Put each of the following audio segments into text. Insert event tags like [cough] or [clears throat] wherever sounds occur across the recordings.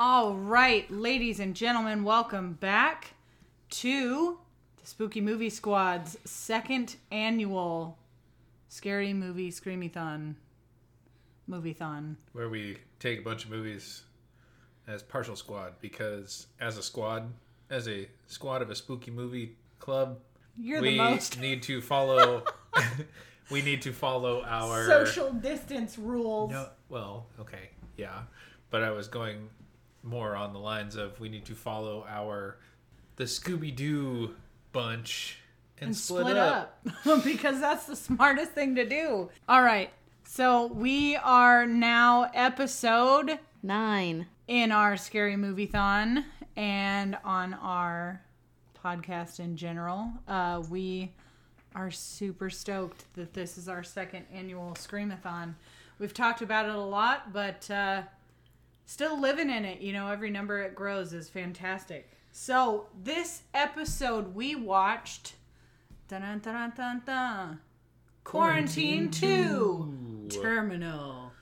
All right, ladies and gentlemen, welcome back to the Spooky Movie Squad's second annual Scary Movie Screamy-thon. Movie-thon. where we take a bunch of movies as partial squad because as a squad, as a squad of a spooky movie club, You're we the most [laughs] need to follow. [laughs] we need to follow our social distance rules. No, well, okay, yeah, but I was going more on the lines of we need to follow our the Scooby Doo bunch and, and split, up. up [laughs] because that's the smartest thing to do. All right. So we are now episode Nine. in our scary movie thon and on our podcast in general. Uh, we are super stoked that this is our second annual Screamathon. We've talked about it a lot, but uh, still living in it. You know, every number it grows is fantastic. So this episode we watched. Dun dun dun. Quarantine 2 Terminal.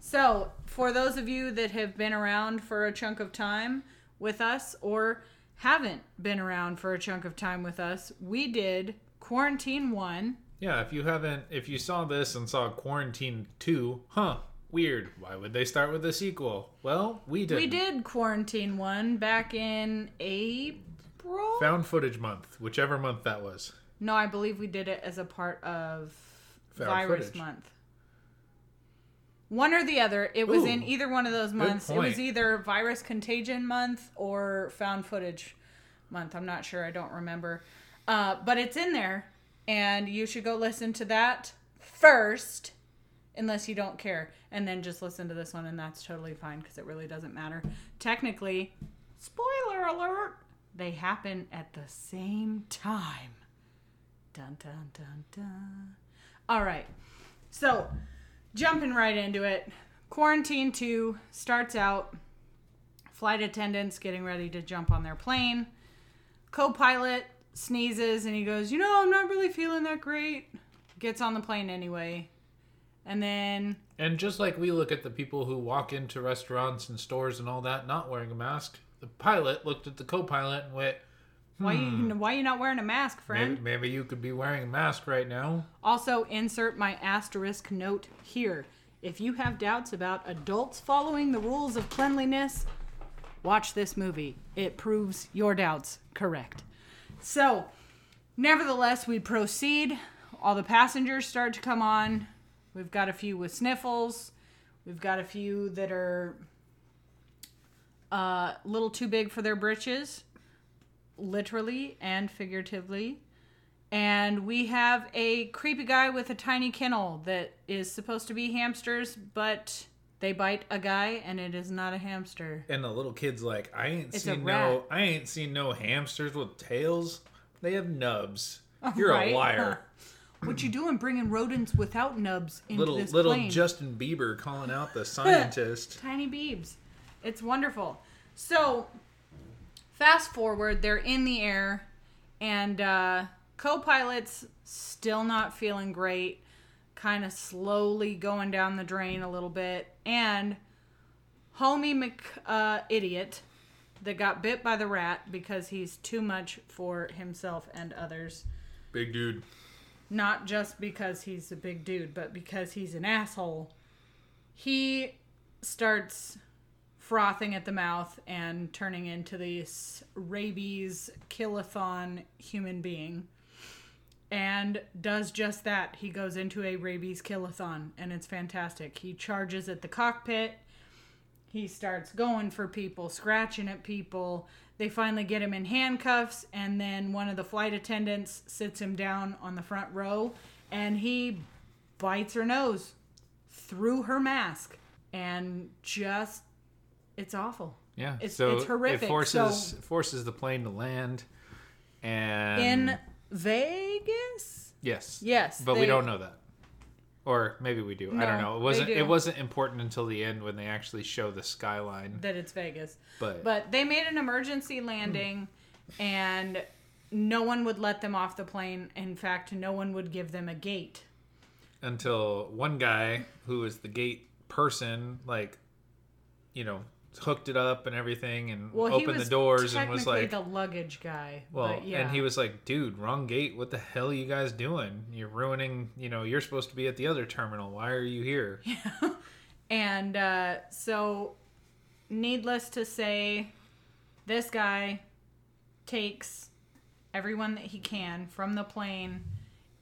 So, for those of you that have been around for a chunk of time with us or haven't been around for a chunk of time with us, we did Quarantine 1. Yeah, if you haven't, if you saw this and saw Quarantine 2, huh, weird. Why would they start with a sequel? Well, we did. We did Quarantine 1 back in April? Found footage month, whichever month that was. No, I believe we did it as a part of Found Virus footage. Month. One or the other. It was in either one of those months. It was either Virus Contagion Month or Found Footage Month. I'm not sure. I don't remember. Uh, but it's in there, and you should go listen to that first, unless you don't care, and then just listen to this one, and that's totally fine because it really doesn't matter. Technically, spoiler alert, they happen at the same time. Dun dun dun dun. All right. So, jumping right into it. Quarantine 2 starts out flight attendants getting ready to jump on their plane. Co-pilot sneezes and he goes, "You know, I'm not really feeling that great." Gets on the plane anyway. And then And just like we look at the people who walk into restaurants and stores and all that not wearing a mask, the pilot looked at the co-pilot and went, why you hmm, why you not wearing a mask, friend? maybe, maybe you could be wearing a mask right now. Also, insert my asterisk note here. If you have doubts about adults following the rules of cleanliness, watch this movie. It proves your doubts correct. So, nevertheless, we proceed. All the passengers start to come on. We've got a few with sniffles. We've got a few that are uh, a little too big for their britches, literally and figuratively. And we have a creepy guy with a tiny kennel that is supposed to be hamsters, but they bite a guy and it is not a hamster. And the little kid's like, I ain't It's seen no, I ain't seen no hamsters with tails. They have nubs. [laughs] You're Right? a liar. [laughs] What you [clears throat] doing bringing rodents without nubs into little this little plane? Justin Bieber calling out the [laughs] scientist. Tiny beebs. It's wonderful. So, fast forward, they're in the air, and uh, co pilot's still not feeling great, kind of slowly going down the drain a little bit. And homie Mc uh, idiot that got bit by the rat because he's too much for himself and others. Big dude. Not just because he's a big dude, but because he's an asshole. He starts frothing at the mouth and turning into this rabies killathon human being. And does just that. He goes into a rabies killathon, and it's fantastic. He charges at the cockpit. He starts going for people, scratching at people. They finally get him in handcuffs, and then one of the flight attendants sits him down on the front row, and he bites her nose through her mask, and just it's awful. Yeah. It's- so it's horrific, It forces so- forces the plane to land. And In Vegas, yes. yes, But we don't know that. Or maybe we do. I don't know. It wasn't it wasn't important until the end when they actually show the skyline. that it's Vegas. But, But they made an emergency landing, and no one would let them off the plane. In fact, no one would give them a gate. until one guy who is the gate person like you know hooked it up and everything and Well, opened the doors and was like the luggage guy. well but yeah. and he was like dude wrong gate what the hell are you guys doing you're ruining you know you're supposed to be at the other terminal why are you here Yeah. [laughs] And uh, so, needless to say, this guy takes everyone that he can from the plane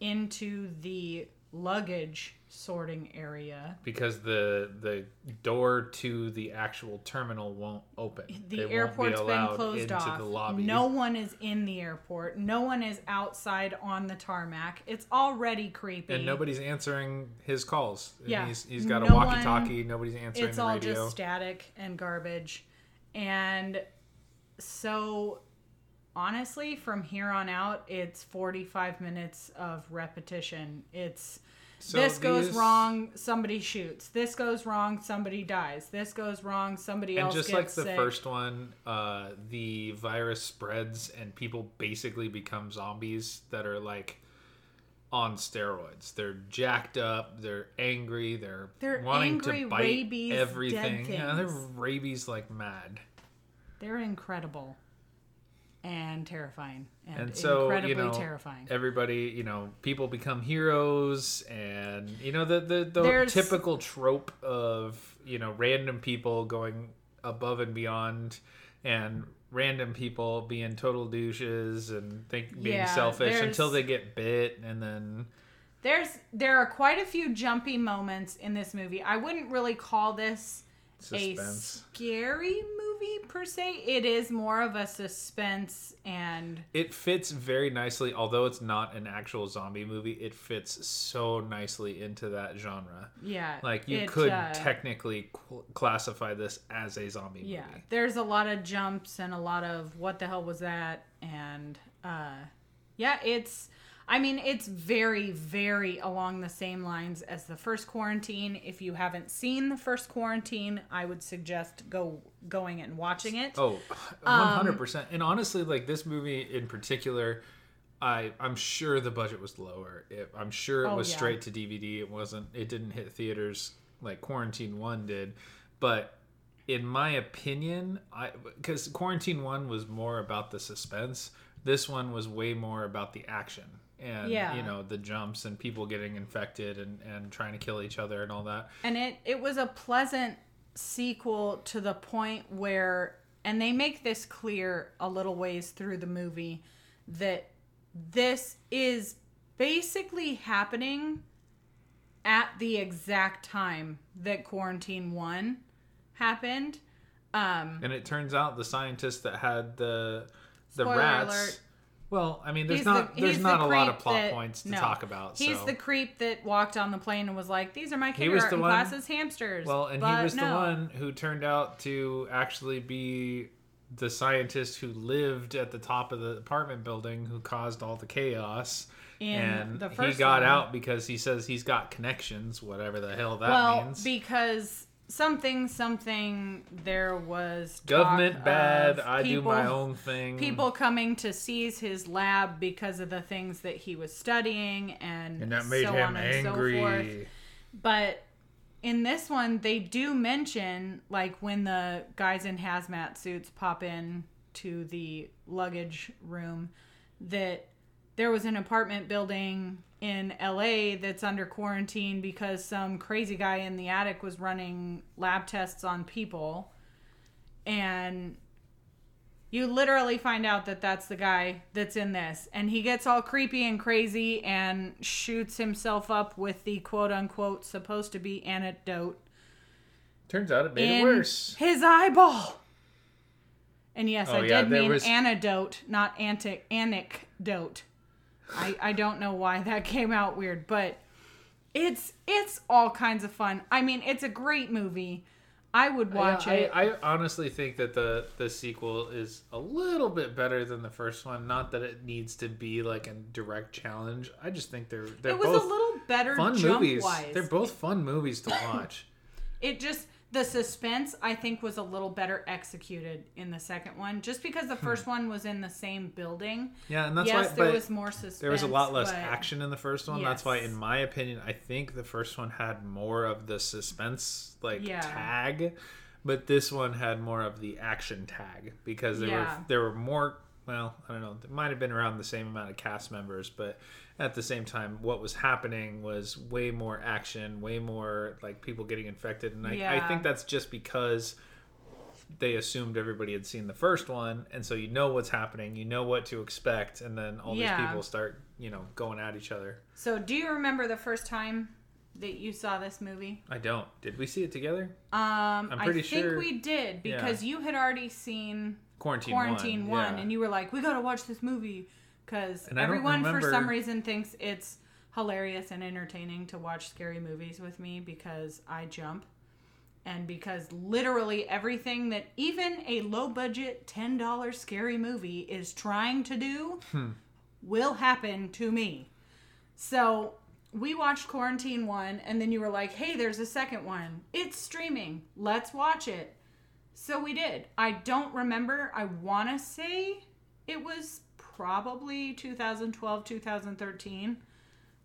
into the luggage sorting area. because the the door to the actual terminal won't open The They won't be airport's been closed into off. the lobby No one is in the airport. No one is outside on the tarmac. It's already creepy. and nobody's answering his calls Yeah. he's, he's got a walkie-talkie nobody's answering it's all radio just static and garbage and so honestly from here on out it's 45 minutes of repetition it's So this goes these- wrong somebody shoots. This goes wrong somebody dies. This goes wrong somebody and else just like the sick. first one uh the virus spreads and people basically become zombies that are like on steroids. They're jacked up they're angry they're, They're wanting angry, to bite rabies, everything. Yeah they're rabies like mad. They're incredible and terrifying and, and so incredibly you know terrifying everybody you know people become heroes and you know the the, the There's- typical trope of you know random people going above and beyond and random people being total douches and think being Yeah, selfish there's- until they get bit and then There's there are quite a few jumpy moments in this movie. I wouldn't really call this suspense a scary movie per se. It is more of a suspense and it fits very nicely although it's not an actual zombie movie it fits so nicely into that genre yeah. like you it, could uh, technically cl- classify this as a zombie yeah. There's a lot of jumps and a lot of what the hell was that and uh yeah, it's I mean, it's very, very along the same lines as the first quarantine. If you haven't seen the first quarantine, I would suggest go going and watching it. Oh, Um, 100%. and honestly, like this movie in particular, I I'm sure the budget was lower. It, I'm sure it Oh, was yeah. straight to DVD. It wasn't it didn't hit theaters like Quarantine 1 did. But in my opinion, I cuz Quarantine 1 was more about the suspense. This one was way more about the action. And Yeah. you know, the jumps and people getting infected and and trying to kill each other and all that. and it it was a pleasant sequel to the point where and they make this clear a little ways through the movie that this is basically happening at the exact time that quarantine 1 happened um And it turns out the scientists that had the the rats. alert. Well, I mean, there's He's not the- there's not the a lot of plot that- points to no. talk about. He's so. the creep that walked on the plane and was like, "These are my kindergarten one- classes hamsters." well, and But he was the one who turned out to actually be the scientist who lived at the top of the apartment building who caused all the chaos. In and the he got one. out because he says he's got connections, whatever the hell that well, means. because something, something, there was Government bad. of I do my people- own thing. People coming to seize his lab because of the things that he was studying, and, and that made so him on and so angry. forth. But in this one, they do mention like when the guys in hazmat suits pop in to the luggage room that there was an apartment building in LA that's under quarantine because some crazy guy in the attic was running lab tests on people. And you literally find out that that's the guy that's in this. And he gets all creepy and crazy and shoots himself up with the quote unquote supposed to be antidote. Turns out it made it worse. his eyeball. And yes Oh, i yeah, did mean was- antidote not antic anecdote I, I don't know why that [laughs] came out weird but it's it's all kinds of fun i mean it's a great movie i would watch Yeah, it I, I honestly think that the the sequel is a little bit better than the first one. Not that it needs to be like a direct challenge. I just think they're they're it was both a little better fun jump movies. wise They're both fun movies to [coughs] watch. it just the suspense i think was a little better executed in the second one just because the first one was in the same building yeah, and Hmm. that's yes why. there was more suspense there was a lot less but- action in the first one. That's why, in my opinion, I think the first one had more of the suspense like Yeah. tag. but this one had more of the action tag because there Yeah. were there were more. Well, I don't know. It might have been around the same amount of cast members, but at the same time, what was happening was way more action, way more like people getting infected, and I, I think that's just because they assumed everybody had seen the first one, and so you know what's happening, you know what to expect, and then all Yeah. these people start, you know, going at each other. So, do you remember the first time that you saw this movie? I don't. Did we see it together? Um, I'm I pretty think sure- we did because you had already seen Quarantine, Quarantine one, One, yeah. and you were like, "We got to watch this movie," because And I don't everyone for some reason thinks it's hilarious and entertaining to watch scary movies with me because I jump. And because literally everything that even a low budget $10 scary movie is trying to do Hmm. will happen to me. So we watched Quarantine 1, and then you were like, hey, there's a second one. It's streaming. Let's watch it. So we did. I don't remember. I want to say it was probably 2012, 2013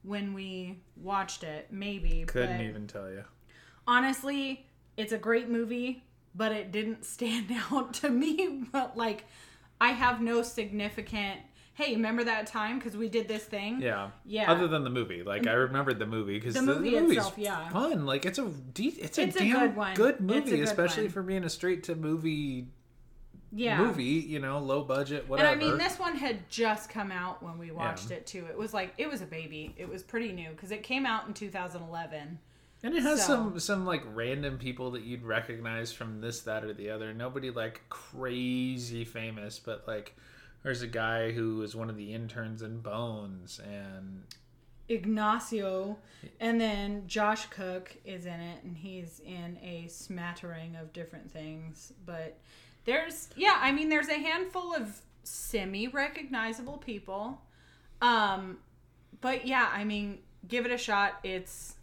when we watched it. Maybe. Couldn't but even tell you. honestly, it's a great movie, but it didn't [laughs] stand [laughs] out to me. But like, I have no significant. Hey, remember that time because we did this thing? Yeah. Yeah. Other than the movie, like I mm. remembered the movie because The the, movie movie's itself, yeah. fun. Like it's a de- it's a It's a damn good good movie, good especially one. for being a straight to movie Yeah. movie. You know, low budget, whatever. And. I mean, this one had just come out when we watched Yeah. it too. It was like it was a baby. It was pretty new because it came out in 2011. and it has so- some some like random people that you'd recognize from this, that, or the other. Nobody like crazy famous, but like there's a guy who was one of the interns in Bones, and Ignacio, and then Josh Cooke is in it, and he's in a smattering of different things. But there's, yeah, I mean, there's a handful of semi recognizable people. Um, but yeah, I mean, give it a shot. It's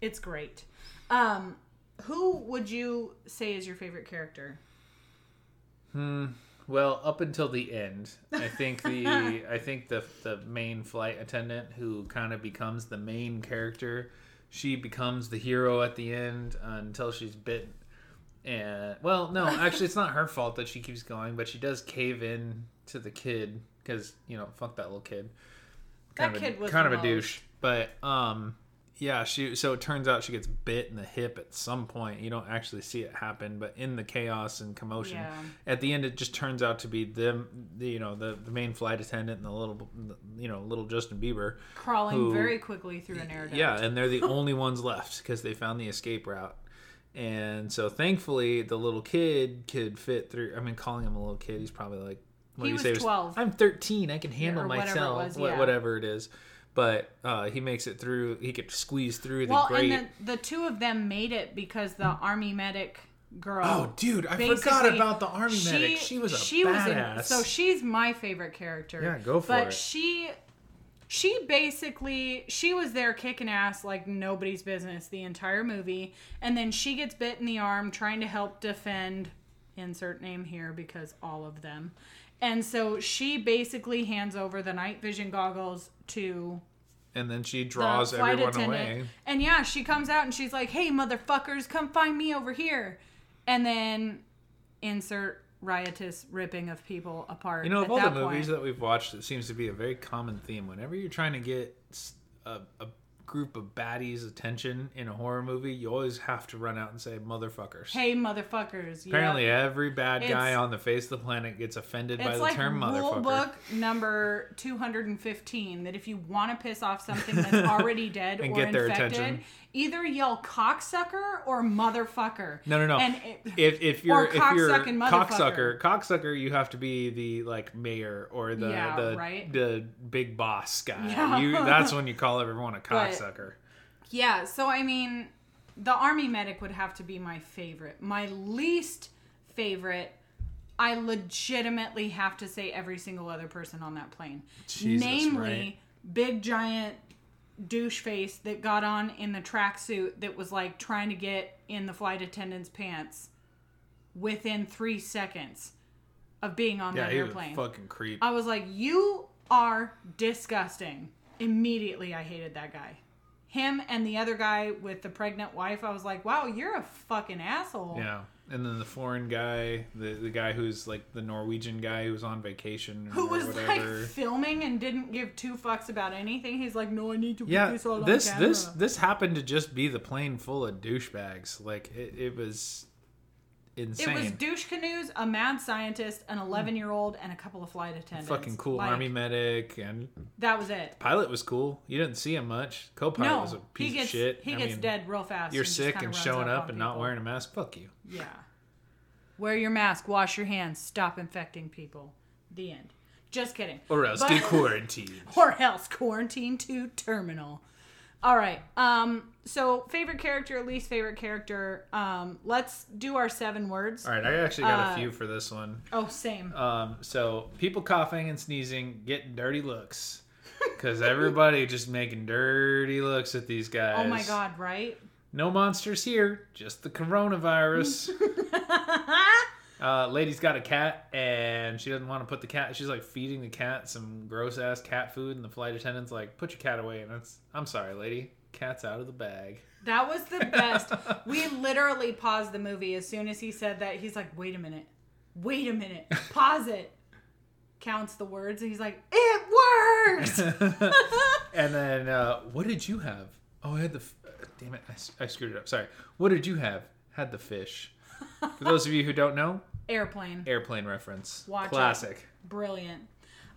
it's great. Um, who would you say is your favorite character? Hmm. Well, up until the end, I think the [laughs] I think the the main flight attendant who kind of becomes the main character, she becomes the hero at the end until she's bit. And well, no, actually, it's not her fault that she keeps going, but she does cave in to the kid because you know, fuck that little kid. That Kind of kid a, was kind of a douche, but um, yeah, she. So it turns out she gets bit in the hip at some point. You don't actually see it happen, but in the chaos and commotion, Yeah. at the end, it just turns out to be them. The, you know, the, the main flight attendant and the little, you know, little Justin Bieber. Crawling Who- very quickly through an air duct. Yeah, and they're the [laughs] only ones left because they found the escape route. And so thankfully, the little kid could fit through. I mean, calling him a little kid, he's probably like, what He do you was say? He 12. I'm 13. I can handle whatever it myself. was, yeah. Whatever it is. But uh, he makes it through. He could squeeze through the Well, great. and the, the two of them made it because the army medic girl. oh, dude, I forgot about the army medic. She was a she badass. Was in, so she's my favorite character. Yeah, go for but it. she, she basically she was there kicking ass like nobody's business the entire movie, and then she gets bit in the arm trying to help defend. Insert name here because all of them. And so she basically hands over the night vision goggles to and then she draws flight everyone attendant. away. And yeah, she comes out and she's like, "Hey, motherfuckers, come find me over here." And then insert riotous ripping of people apart. You know, of all the that movies that we've watched, it seems to be a very common theme. Whenever you're trying to get a group of baddies' attention in a horror movie, you always have to run out and say "motherfuckers." hey, motherfuckers. yep. Apparently, every bad guy It's- on the face of the planet gets offended by the like term rule "motherfucker." book number 215 that if you want to piss off something that's already [laughs] dead And or get their infected, attention. Either yell cocksucker or motherfucker. No, no, no. And it- if if you're Or if you're cocksucker, cocksucker, you have to be the like mayor or the Yeah, the right? the big boss guy. Yeah. You [laughs] that's when you call everyone a But- cocksucker. Yeah, so I mean, the army medic would have to be my favorite. My least favorite, I legitimately have to say every single other person on that plane. Jesus, Namely, right. big giant douche face that got on in the tracksuit that was like trying to get in the flight attendant's pants within three seconds of being on Yeah, that airplane. fucking creep. I was like, you are disgusting. Immediately, I hated that guy. Him and the other guy with the pregnant wife, I was like, wow, you're a fucking asshole. Yeah. And then the foreign guy, the, the guy who's like the Norwegian guy who's on vacation Who was whatever. like filming and didn't give two fucks about anything. He's like, no, I need to put yeah, this all this this this happened to just be the plane full of douchebags. Like it, it was insane. It was douche canoes, a mad scientist, an hmm. 11 year old, and a couple of flight attendants. fucking cool Like, army medic and That was it. pilot was cool. You didn't see him much. Co-pilot No, was a piece gets of shit. he I gets mean, dead real fast. You're sick and showing up up and not wearing a mask. Fuck you. Yeah. Wear your mask. Wash your hands. Stop infecting people. The end. Just kidding. Or else But- get [laughs] quarantined. or else quarantine to terminal. All right. Um. So favorite character, least favorite character. Um. Let's do our seven words. All right, I actually got Uh, a few for this one. Oh, same. Um, so people coughing and sneezing, get dirty looks, because everybody [laughs] just making dirty looks at these guys. oh my god. Right. No monsters here, just the coronavirus. [laughs] uh, lady's got a cat and she doesn't want to put the cat. She's like feeding the cat some gross ass cat food, and the flight attendant's like, "Put your cat away." And it's, I'm sorry, lady, cat's out of the bag. That was the best. [laughs] we literally paused the movie as soon as he said that. He's like, "Wait a minute. Wait a minute. Pause it." Counts the words and he's like, "It works." [laughs] [laughs] and then, uh, what did you have? Oh, I had the. F- damn it, I screwed it up. Sorry. What did you have? Had the fish. For those of you who don't know, Airplane. airplane reference. Watch it. Classic. Brilliant.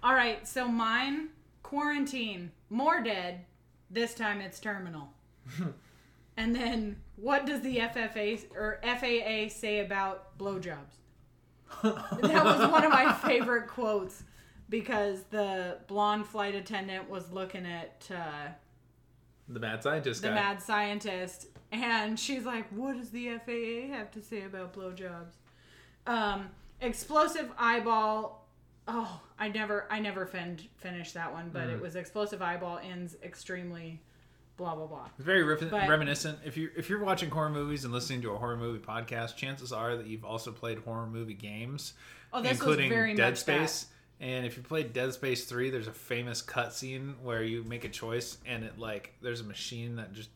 All right, so mine quarantine, more dead. This time it's terminal. [laughs] and then what does the FFA or FAA say about blowjobs? [laughs] that was one of my favorite quotes because the blonde flight attendant was looking at uh, The mad scientist the guy. mad scientist, and she's like, "What does the FAA have to say about blowjobs?" Um, explosive eyeball. Oh, I never, I never fin- finished that one, but Mm. it was explosive eyeball ends extremely, blah blah blah. It's very ref- But- reminiscent. If you if you're watching horror movies and listening to a horror movie podcast, chances are that you've also played horror movie games, Oh, this including Dead Space. And if you played Dead Space Three, there's a famous cutscene where you make a choice, and it like there's a machine that just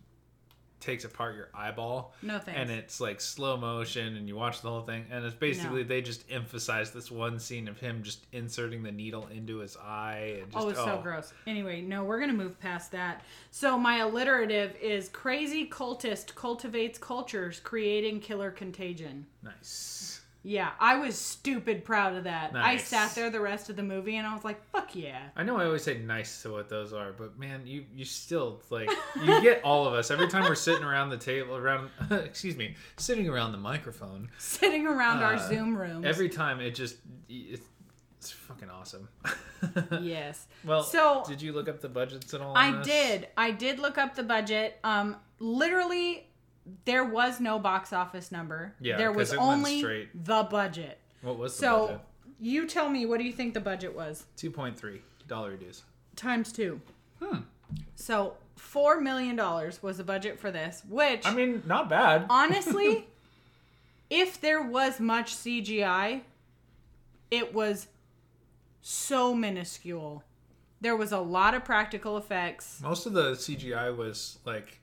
takes apart your eyeball. No thanks. and it's like slow motion, and you watch the whole thing, and it's basically No. they just emphasize this one scene of him just inserting the needle into his eye, and just oh, it's so oh. gross. Anyway, no, we're gonna move past that. So my alliterative is crazy cultist cultivates cultures, creating killer contagion. nice. Yeah, I was stupid proud of that. I sat there the rest of the movie and I was like, "Fuck yeah!" I know I always say nice to what those are, but man, you you still like you get [laughs] all of us every time we're sitting around the table around [laughs] excuse me, sitting around the microphone. Sitting around our Uh, Zoom rooms. Every time it just it's, it's fucking awesome. [laughs] yes. well, So- did you look up the budgets at all? I this? did. I did look up the budget. Um, literally, there was no box office number. Yeah, there was only straight. the budget. What was the So, budget? you tell me, what do you think the budget was? Two point three dollar dues. Times two. Hmm. So four million dollars was the budget for this. Which, I mean, not bad. [laughs] honestly, if there was much CGI, it was so minuscule. There was a lot of practical effects. Most of the CGI was like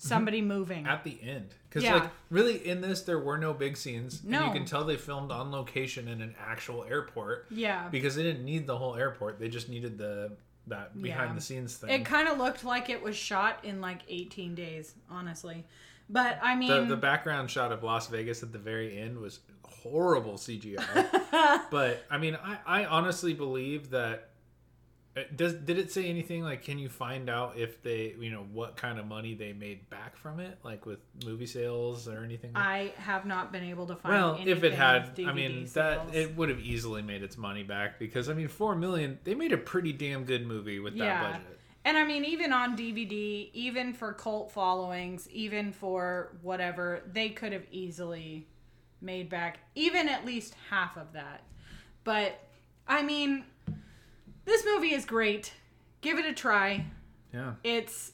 Mm-hmm. Somebody moving. at the end because Yeah. like really in this there were no big scenes and No. you can tell they filmed on location in an actual airport Yeah. because they didn't need the whole airport they just needed the that behind Yeah. the scenes thing It kind of looked like it was shot in like 18 days, honestly. But I mean, the, the background shot of las vegas at the very end was horrible cgi [laughs] but i mean I, I honestly believe that Uh, does did it say anything like can you find out if they you know what kind of money they made back from it like with movie sales or anything I have not been able to find. Well, if it had, I mean, DVD that it would have easily made its money back because I mean, four million. They made a pretty damn good movie with that Yeah. budget. And I mean, even on DVD, even for cult followings, even for whatever, they could have easily made back even at least half of that. But I mean, this movie is great. Give it a try. Yeah, It's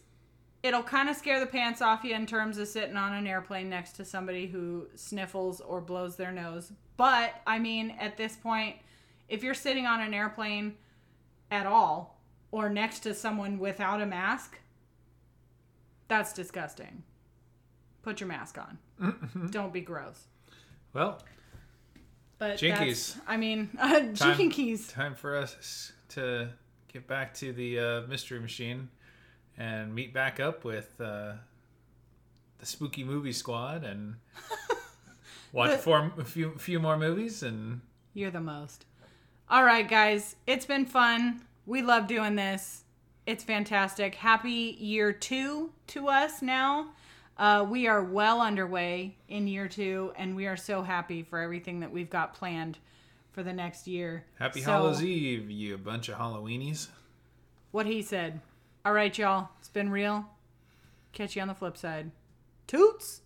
it'll kind of scare the pants off you in terms of sitting on an airplane next to somebody who sniffles or blows their nose. But I mean, at this point, if you're sitting on an airplane at all or next to someone without a mask, That's disgusting. Put your mask on. Mm-hmm. Don't be gross. Well, But Jinkies. I mean, [laughs] uh, Jinkies. time for us to get back to the uh, mystery machine and meet back up with uh, the spooky movie squad and [laughs] watch The- four, a few few more movies and You're the most. All right, guys. It's been fun. We love doing this. It's fantastic. Happy year two to us now. Uh, we are well underway in year two, and we are so happy for everything that we've got planned for the next year. happy So, Hallows Eve, you bunch of Halloweenies. What he said. All right, y'all. It's been real. Catch you on the flip side. Toots!